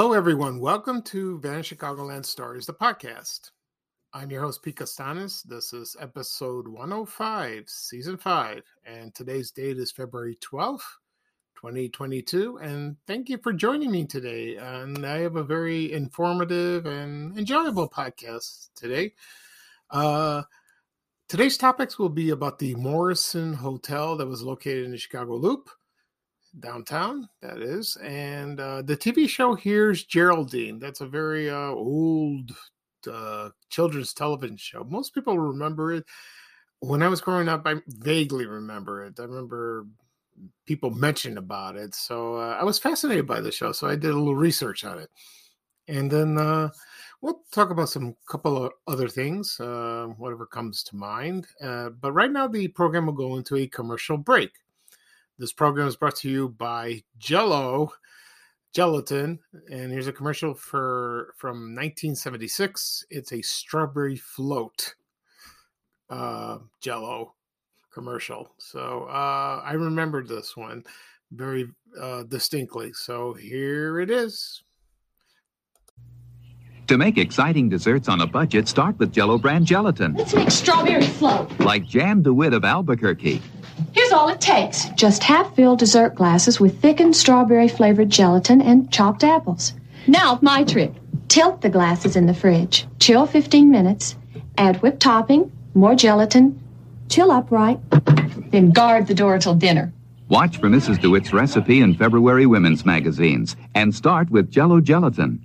Hello, everyone. Welcome to Van Chicagoland Stories, the podcast. I'm your host, Pete Costanis. This is episode 105, season five, and today's date is February 12th, 2022. And thank you for joining me today. And I have a very informative and enjoyable podcast today. Uh, today's topics will be about the Morrison Hotel that was located in the Chicago Loop downtown that is and uh, the tv show here's geraldine. That's a very uh, old uh, children's television show. Most people remember it. When i was growing up i vaguely remember it. I remember people mentioned about it. So uh, i was fascinated by the show so i did a little research on it. And then uh, we'll talk about some couple of other things uh, whatever comes to mind. But right now the program will go into a commercial break this program is brought to you by Jello Gelatin, and here's a commercial for from 1976. It's a strawberry float uh, Jello commercial. So uh, I remembered this one very uh, distinctly. So here it is. To make exciting desserts on a budget, start with Jello brand gelatin. Let's make strawberry float. Like Jam DeWitt of Albuquerque. Here's all it takes. Just half filled dessert glasses with thickened strawberry flavored gelatin and chopped apples. Now, my trick. Tilt the glasses in the fridge. Chill 15 minutes. Add whipped topping, more gelatin. Chill upright. Then guard the door till dinner. Watch for Mrs. DeWitt's recipe in February women's magazines and start with Jello Gelatin.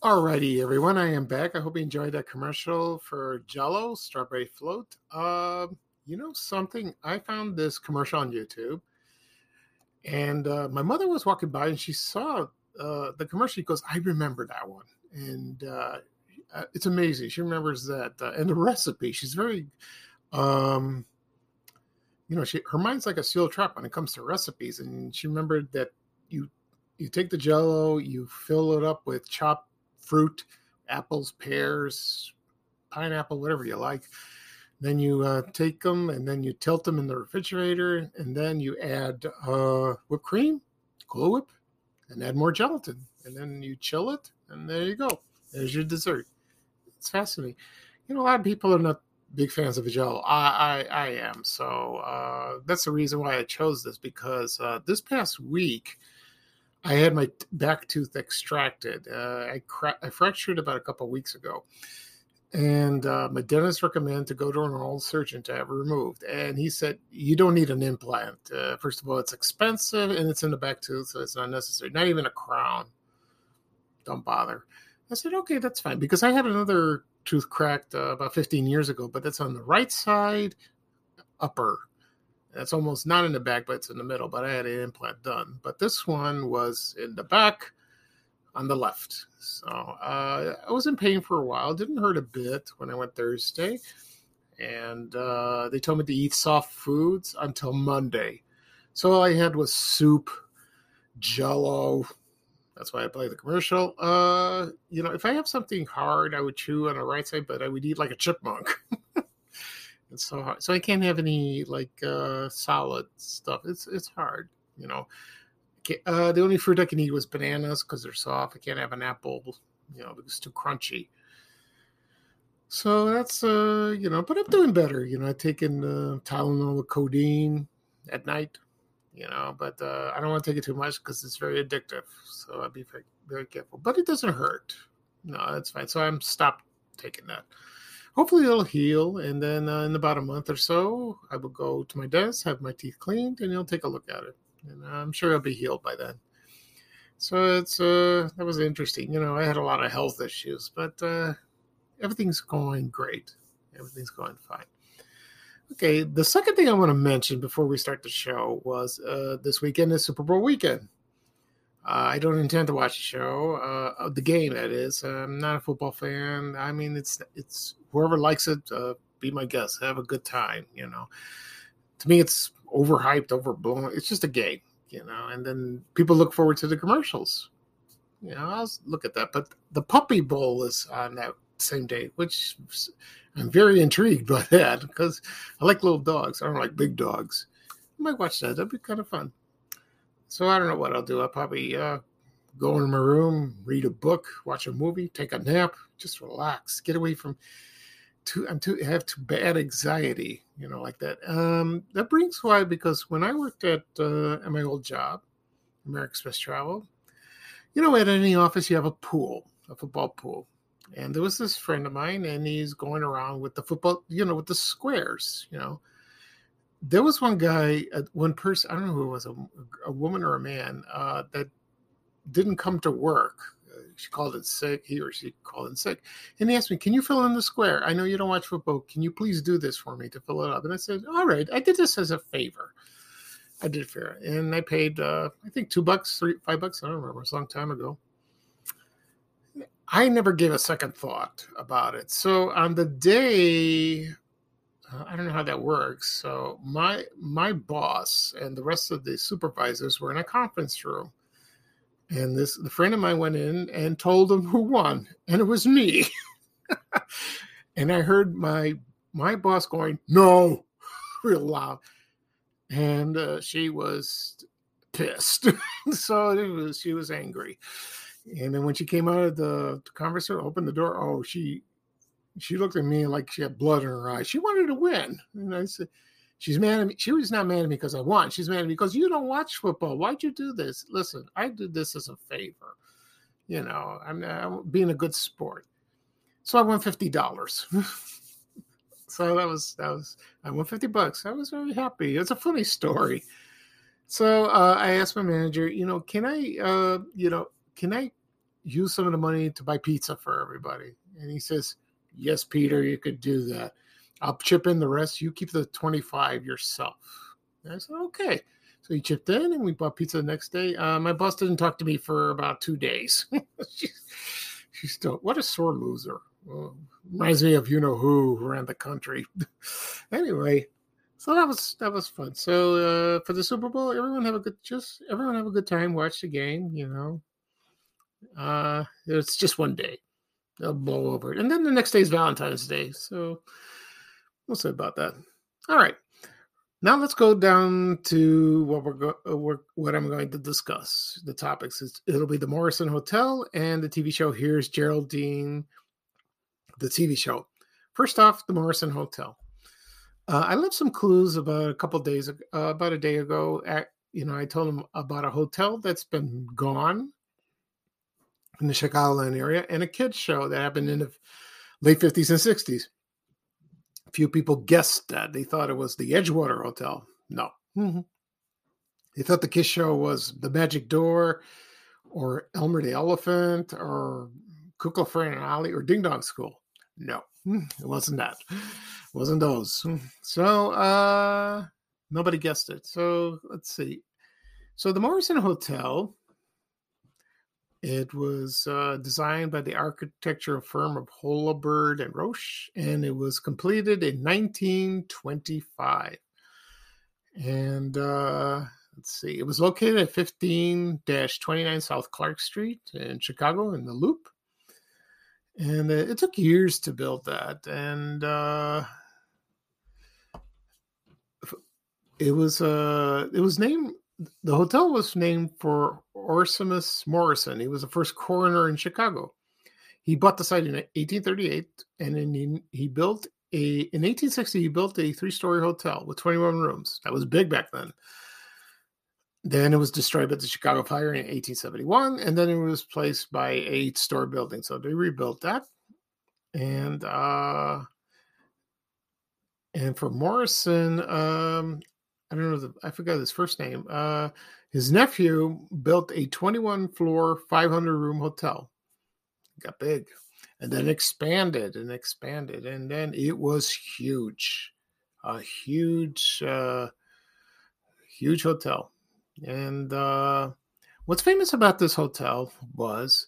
Alrighty, everyone, I am back. I hope you enjoyed that commercial for Jello Strawberry Float. Um, you know something? I found this commercial on YouTube, and uh, my mother was walking by and she saw uh, the commercial. She goes, "I remember that one," and uh, uh it's amazing. She remembers that uh, and the recipe. She's very, um, you know, she her mind's like a steel trap when it comes to recipes, and she remembered that you you take the Jello, you fill it up with chopped fruit, apples, pears, pineapple, whatever you like. Then you uh, take them and then you tilt them in the refrigerator, and then you add uh, whipped cream, Cool Whip, and add more gelatin, and then you chill it, and there you go. There's your dessert. It's fascinating. You know, a lot of people are not big fans of Jello. I, I, I am. So uh, that's the reason why I chose this because uh, this past week I had my back tooth extracted. Uh, I, cra- I fractured about a couple weeks ago, and uh, my dentist recommended to go to an oral surgeon to have it removed. And he said you don't need an implant. Uh, first of all, it's expensive and it's in the back tooth, so it's not necessary. Not even a crown. Don't bother. I said okay, that's fine because I had another tooth cracked uh, about 15 years ago, but that's on the right side upper that's almost not in the back, but it's in the middle. But I had an implant done. But this one was in the back on the left. So uh, I was in pain for a while. Didn't hurt a bit when I went Thursday. And uh, they told me to eat soft foods until Monday. So all I had was soup, jello. That's why I play the commercial. Uh, you know, if I have something hard, I would chew on the right side, but I would eat like a chipmunk. It's so hard. So I can't have any like uh, solid stuff. It's it's hard, you know. Uh, the only fruit I can eat was bananas because they're soft. I can't have an apple, you know, because it's too crunchy. So that's uh, you know, but I'm doing better. You know, I taken uh, Tylenol with codeine at night. You know, but uh, I don't want to take it too much because it's very addictive. So I'll be very, very careful. But it doesn't hurt. No, that's fine. So I'm stopped taking that hopefully it'll heal. And then uh, in about a month or so, I will go to my desk, have my teeth cleaned, and he'll take a look at it. And I'm sure it'll be healed by then. So it's uh, that was interesting. You know, I had a lot of health issues, but uh, everything's going great. Everything's going fine. Okay, the second thing I want to mention before we start the show was uh, this weekend is Super Bowl weekend. Uh, I don't intend to watch the show, uh, the game that is. I'm not a football fan. I mean, it's it's whoever likes it, uh, be my guest. Have a good time, you know. To me, it's overhyped, overblown. It's just a game, you know. And then people look forward to the commercials. You know, I'll look at that. But the Puppy Bowl is on that same day, which I'm very intrigued by that because I like little dogs. I don't like big dogs. I might watch that. That'd be kind of fun. So I don't know what I'll do. I'll probably uh, go into my room, read a book, watch a movie, take a nap, just relax, get away from. Too, I'm too I have too bad anxiety, you know, like that. Um, that brings why because when I worked at uh, at my old job, American Express Travel, you know, at any office you have a pool, a football pool, and there was this friend of mine, and he's going around with the football, you know, with the squares, you know. There was one guy, uh, one person, I don't know who it was, a, a woman or a man, uh, that didn't come to work. She called it sick, he or she called in sick. And he asked me, Can you fill in the square? I know you don't watch football. Can you please do this for me to fill it up? And I said, All right, I did this as a favor. I did for and I paid uh, I think two bucks, three, five bucks. I don't remember. It's a long time ago. I never gave a second thought about it. So on the day, uh, I don't know how that works. So my my boss and the rest of the supervisors were in a conference room, and this the friend of mine went in and told them who won, and it was me. and I heard my my boss going no, real loud, and uh, she was pissed. so it was she was angry. And then when she came out of the room, opened the door, oh, she she looked at me like she had blood in her eyes. She wanted to win. And I said, She's mad at me. She was not mad at me because I won. She's mad at me because you don't watch football. Why'd you do this? Listen, I did this as a favor. You know, I'm, I'm being a good sport. So I won fifty dollars. so that was that was I won fifty bucks. I was very happy. It's a funny story. So uh, I asked my manager, you know, can I, uh, you know, can I use some of the money to buy pizza for everybody. And he says, Yes, Peter, you could do that. I'll chip in the rest. You keep the 25 yourself. And I said, Okay. So he chipped in and we bought pizza the next day. Uh, my boss didn't talk to me for about two days. she, she's still, what a sore loser. Reminds me of you know who, ran the country. anyway, so that was that was fun. So uh, for the Super Bowl, everyone have a good just everyone have a good time. Watch the game. You know, uh, it's just one day. They'll blow over it. And then the next day is Valentine's Day. So we'll see about that. All right. Now let's go down to what we're, go- uh, we're what I'm going to discuss. The topics is it'll be the Morrison Hotel and the TV show Here's Geraldine, the TV show. First off, the Morrison Hotel. Uh, I left some clues about a couple days, uh, about a day ago. At, you know, I told them about a hotel that's been gone in the Chicagoland area, and a kids show that happened in the late 50s and 60s. A few people guessed that. They thought it was the Edgewater Hotel. No. Mm-hmm. They thought the kids show was the Magic Door or Elmer the Elephant or Kukla Fran and Ollie or Ding Dong School. No, it wasn't that. It wasn't those. So uh nobody guessed it. So let's see. So the Morrison Hotel it was uh, designed by the architectural firm of Holabird and Roche, and it was completed in 1925. And uh, let's see, it was located at 15 29 South Clark Street in Chicago in the Loop. And uh, it took years to build that. And uh, it was uh, it was named the hotel was named for Orasmus Morrison. He was the first coroner in Chicago. He bought the site in 1838, and then he, he built a in 1860 he built a three-story hotel with 21 rooms. That was big back then. Then it was destroyed by the Chicago fire in 1871, and then it was placed by a eight-story building. So they rebuilt that, and uh, and for Morrison, um, I don't know the I forgot his first name. Uh, his nephew built a 21 floor, 500 room hotel. Got big, and then expanded and expanded, and then it was huge. a huge, uh, huge hotel. And uh, what's famous about this hotel was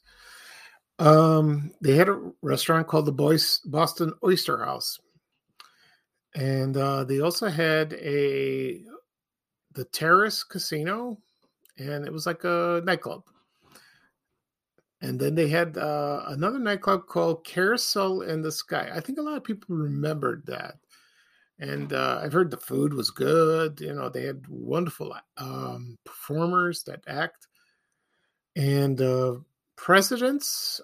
um, they had a restaurant called the Boys Boston Oyster House, and uh, they also had a the Terrace Casino, and it was like a nightclub. And then they had uh, another nightclub called Carousel in the Sky. I think a lot of people remembered that. And uh, I've heard the food was good. You know, they had wonderful um, performers that act. And uh, presidents,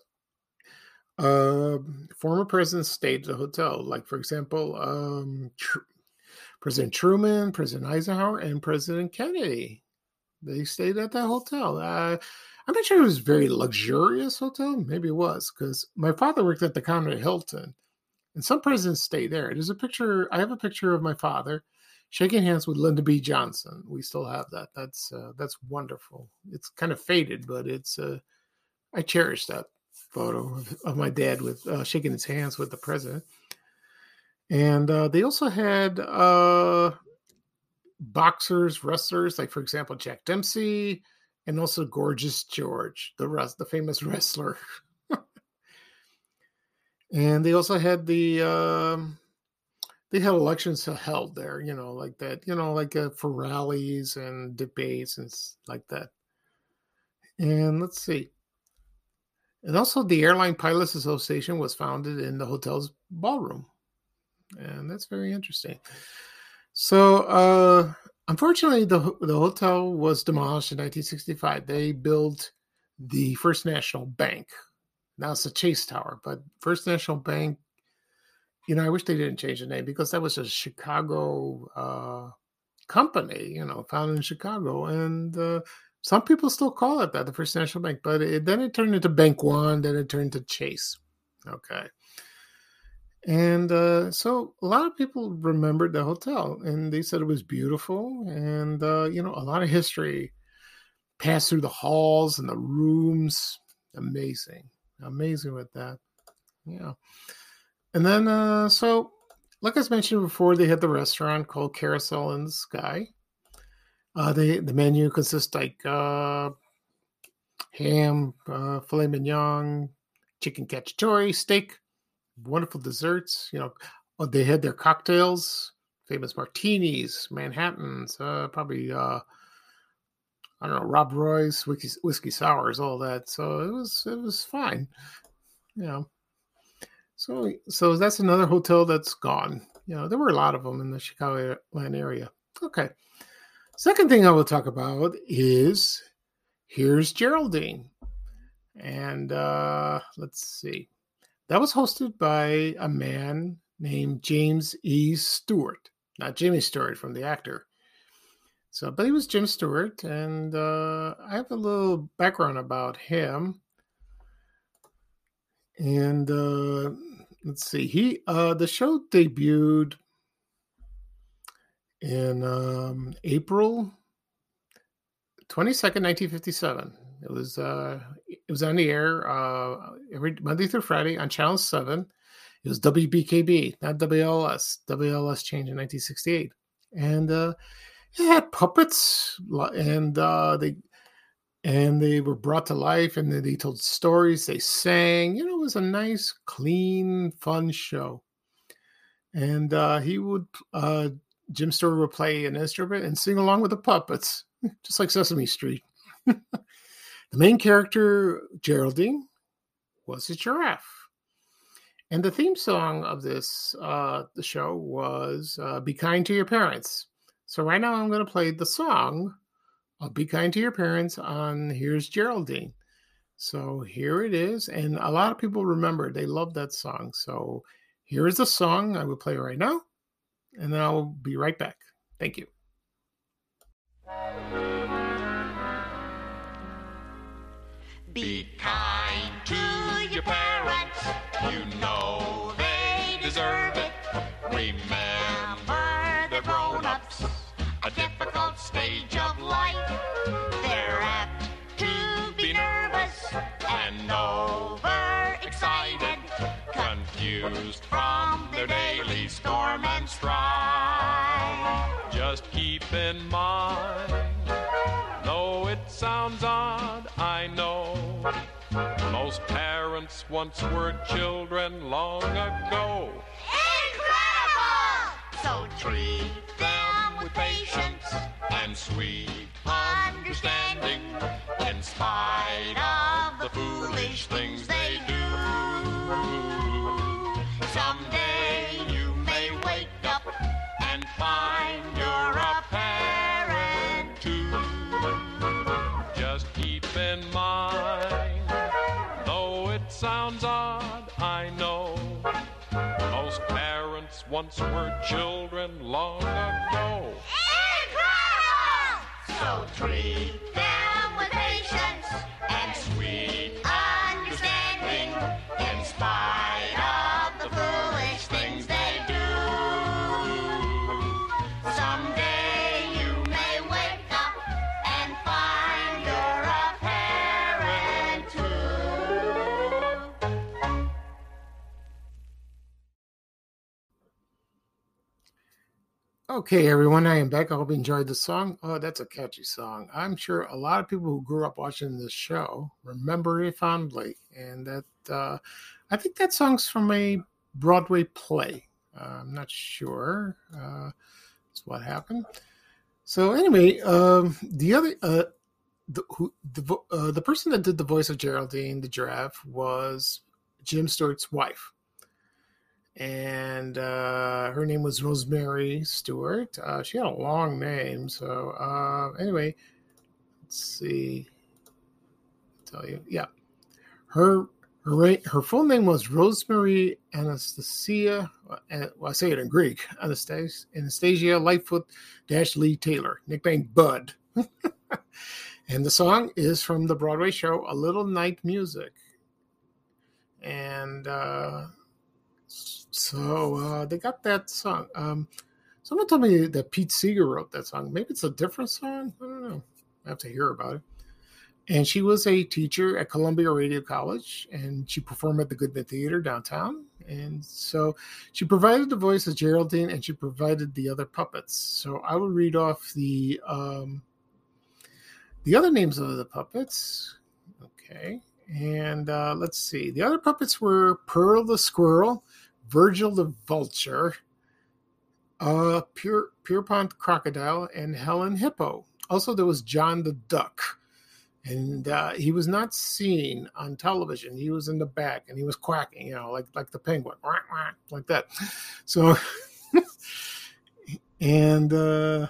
uh, former presidents stayed at the hotel. Like, for example, um, Tr- President Truman, President Eisenhower, and President Kennedy. They stayed at that hotel. Uh, I'm not sure it was a very luxurious hotel. Maybe it was because my father worked at the Conrad Hilton, and some presidents stay there. There's a picture. I have a picture of my father shaking hands with Lyndon B. Johnson. We still have that. That's uh, that's wonderful. It's kind of faded, but it's uh, I cherish that photo of, my dad with uh, shaking his hands with the president. And uh, they also had uh, boxers, wrestlers, like for example Jack Dempsey, and also Gorgeous George, the rest, the famous wrestler. and they also had the um, they had elections held there, you know, like that, you know, like uh, for rallies and debates and like that. And let's see. And also, the Airline Pilots Association was founded in the hotel's ballroom, and that's very interesting. So, uh, unfortunately, the the hotel was demolished in 1965. They built the First National Bank. Now it's the Chase Tower, but First National Bank. You know, I wish they didn't change the name because that was a Chicago uh, company. You know, founded in Chicago, and uh, some people still call it that, the First National Bank, but it, then it turned into Bank One, then it turned to Chase. Okay. And uh, so a lot of people remembered the hotel and they said it was beautiful and, uh, you know, a lot of history passed through the halls and the rooms. Amazing. Amazing with that. Yeah. And then, uh, so like I mentioned before, they had the restaurant called Carousel in the Sky. Uh, the the menu consists like uh, ham, uh, filet mignon, chicken cacciatore, steak, wonderful desserts. You know, oh, they had their cocktails, famous martinis, Manhattan's, uh, probably uh, I don't know, Rob Roy's whiskey, whiskey sours, all that. So it was it was fine. You know, so so that's another hotel that's gone. You know, there were a lot of them in the Chicago area. Okay. Second thing I will talk about is Here's Geraldine. And uh, let's see. That was hosted by a man named James E. Stewart, not Jimmy Stewart from the actor. So, but he was Jim Stewart, and uh, I have a little background about him. And uh, let's see, he uh, the show debuted in um, April 22nd, 1957. It was uh, it was on the air uh, every Monday through Friday on Channel 7. It was WBKB, not WLS. WLS changed in 1968. And uh, it had puppets and uh, they and they were brought to life and they told stories, they sang. You know, it was a nice, clean, fun show. And uh, he would uh, Jim Stewart would play an instrument and sing along with the puppets, just like Sesame Street. the main character, Geraldine, was a giraffe. And the theme song of this uh, the show was uh, "Be Kind to Your Parents." So right now I'm going to play the song of "Be Kind to Your Parents" on "Here's Geraldine." So here it is, and a lot of people remember they love that song. So here is the song I will play right now and then I'll be right back. Thank you. Be kind to your parents. You know they deserve it. Remember the grown ups, a difficult stage of life. They're apt to be nervous and overexcited, confused in mind, though it sounds odd, I know. Most parents once were children long ago. Incredible! So treat them with patience And sweet, understanding in spite of the foolish things they in mind, though it sounds odd, I know. Most parents once were children long ago. Incredible! So treat them Okay, everyone, I am back. I hope you enjoyed the song. Oh, that's a catchy song. I'm sure a lot of people who grew up watching this show remember it fondly. And that, uh, I think that song's from a Broadway play. Uh, I'm not sure. Uh, that's what happened. So, anyway, um, the other, uh, the, who, the, uh, the person that did the voice of Geraldine the giraffe was Jim Stewart's wife and uh, her name was Rosemary Stewart. Uh, she had a long name, so uh, anyway, let's see. I'll tell you, yeah, her her her full name was Rosemary Anastasia. uh, Well, I say it in Greek. Anastasia Anastasia Lightfoot Dash Lee Taylor, nicknamed Bud. and the song is from the Broadway show A Little Night Music. And uh, so uh, they got that song. Um, someone told me that Pete Seeger wrote that song. Maybe it's a different song. I don't know. I have to hear about it. And she was a teacher at Columbia Radio College, and she performed at the Goodman Theater downtown. And so she provided the voice of Geraldine, and she provided the other puppets. So I will read off the um, the other names of the puppets. Okay, and uh, let's see. The other puppets were Pearl the Squirrel, Virgil the Vulture, uh, Pierpont Crocodile, and Helen Hippo. Also, there was John the Duck, and uh, he was not seen on television. He was in the back, and he was quacking, you know, like like the penguin, like that. So, and uh,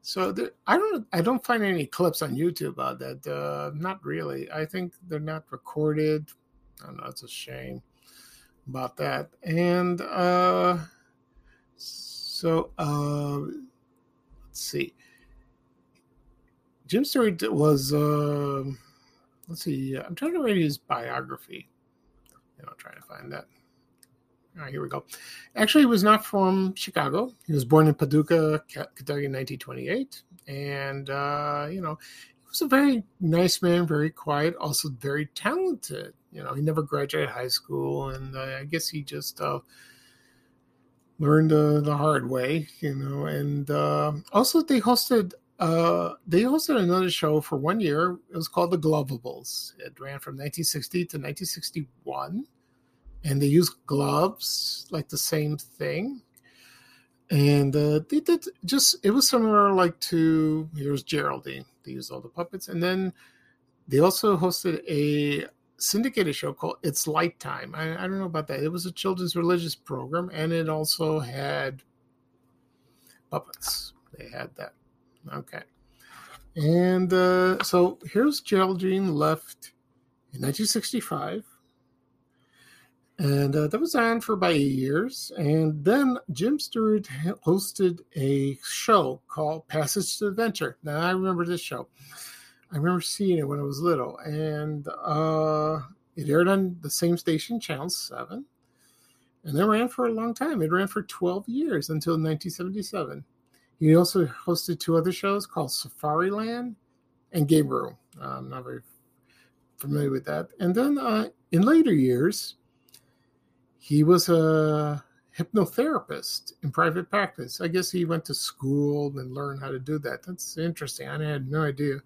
so there, I don't I don't find any clips on YouTube about that. Uh, not really. I think they're not recorded. I don't know. It's a shame about that. And uh, so uh, let's see. Jim Stewart was uh, let's see. I'm trying to read his biography. You know, trying to find that. All right, here we go. Actually, he was not from Chicago. He was born in Paducah, Kentucky, in 1928, and uh, you know, was a very nice man, very quiet, also very talented. You know, he never graduated high school, and uh, I guess he just uh, learned uh, the hard way. You know, and uh, also they hosted. Uh, they hosted another show for one year. It was called The Glovables. It ran from 1960 to 1961 and they used gloves like the same thing and uh, they did just it was similar like to here's geraldine they used all the puppets. And then they also hosted a syndicated show called it's light time. I, I don't know about that. It was a children's religious program and it also had puppets. They had that. Okay. And uh, so here's geraldine left in 1965 and uh, that was on for about eight years. And then Jim Stewart hosted a show called Passage to Adventure. Now I remember this show. I remember seeing it when I was little, and uh, it aired on the same station, Channel Seven, and it ran for a long time. It ran for twelve years until 1977. He also hosted two other shows called Safari Land and Game Room. I'm not very familiar with that. And then uh, in later years he was a hypnotherapist in private practice. I guess he went to school and learned how to do that. That's interesting. I had no idea.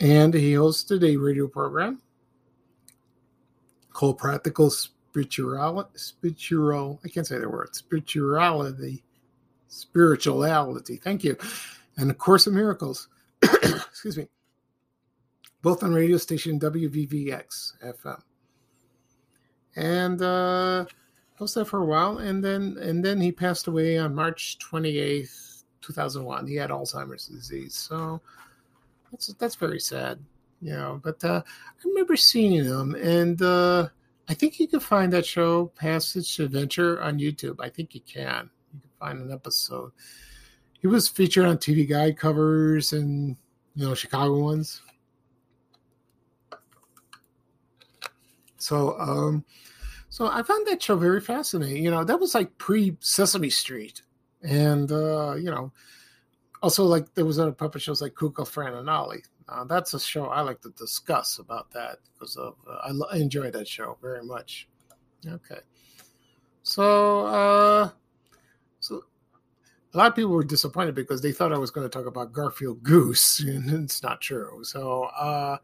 And he hosted a radio program called Practical Spirituality. Spiritual, I can't say the word. Spirituality. Spirituality. Thank you. And A Course of Miracles. Excuse me. Both on radio station WVVX FM. And uh, that for a while, and then and then he passed away on March twenty eighth, two thousand one. He had Alzheimer's disease, so that's that's very sad, you know. But uh, I remember seeing him, and uh, I think you can find that show Passage Adventure on YouTube. I think you can. You can find an episode. He was featured on TV Guide covers and you know Chicago ones. So, um, so I found that show very fascinating. You know, that was like pre Sesame Street, and uh, you know, also like there was other puppet shows like Kukla, Fran, and Ollie. Uh, that's a show I like to discuss about that because of uh, I, lo- I enjoy that show very much. Okay, so uh, so a lot of people were disappointed because they thought I was going to talk about Garfield Goose, and it's not true. So uh,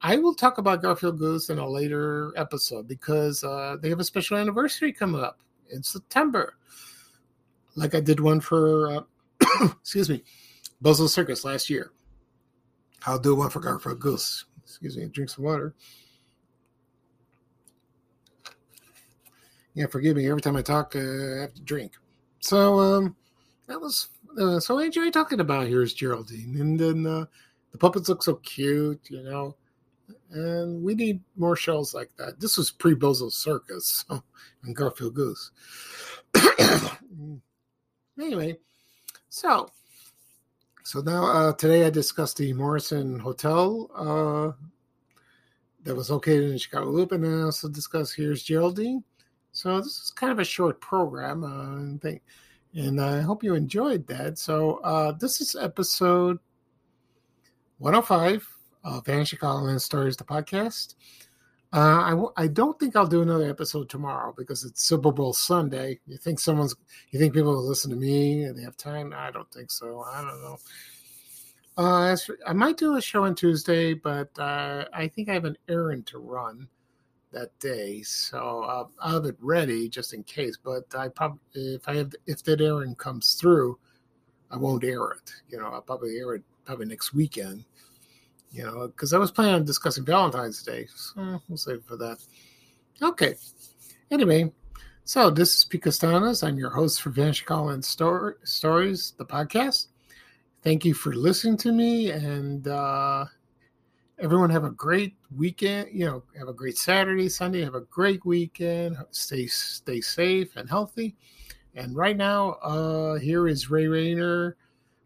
I will talk about Garfield Goose in a later episode because uh, they have a special anniversary coming up in September. Like I did one for, uh, excuse me, Bozo Circus last year. I'll do one for Garfield Goose. Excuse me, drink some water. Yeah, forgive me. Every time I talk, uh, I have to drink. So um, that was uh, so I enjoy talking about Here's Geraldine, and then uh, the puppets look so cute, you know and we need more shows like that. This was pre Bozo Circus and Garfield Goose. anyway, so so now uh, today I discussed the Morrison Hotel uh, that was located in Chicago Loop, and I also discussed Here's Geraldine. So this is kind of a short program, uh, thing, and I hope you enjoyed that. So uh, this is episode 105 uh, Vanishing Island Stories, the podcast. Uh, I w- I don't think I'll do another episode tomorrow because it's Super Bowl Sunday. You think someone's, you think people will listen to me and they have time? I don't think so. I don't know. Uh, I might do a show on Tuesday, but uh, I think I have an errand to run that day, so uh, I'll have it ready just in case. But I probably, if I have, if that errand comes through, I won't air it. You know, I'll probably air it probably next weekend you know, because I was planning on discussing Valentine's Day. So we'll save for that. Okay. Anyway, so this is Pete. I'm your host for Vanishing Island Story, Stories, the podcast. Thank you for listening to me, and uh, everyone have a great weekend. You know, have a great Saturday, Sunday. Have a great weekend. Stay stay safe and healthy. And right now, uh, here is Ray Rayner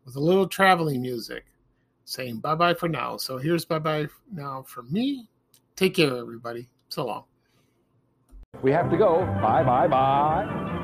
with a little traveling music saying bye bye for now. So here's bye bye now for me. Take care, everybody. So long. We have to go. Bye bye bye.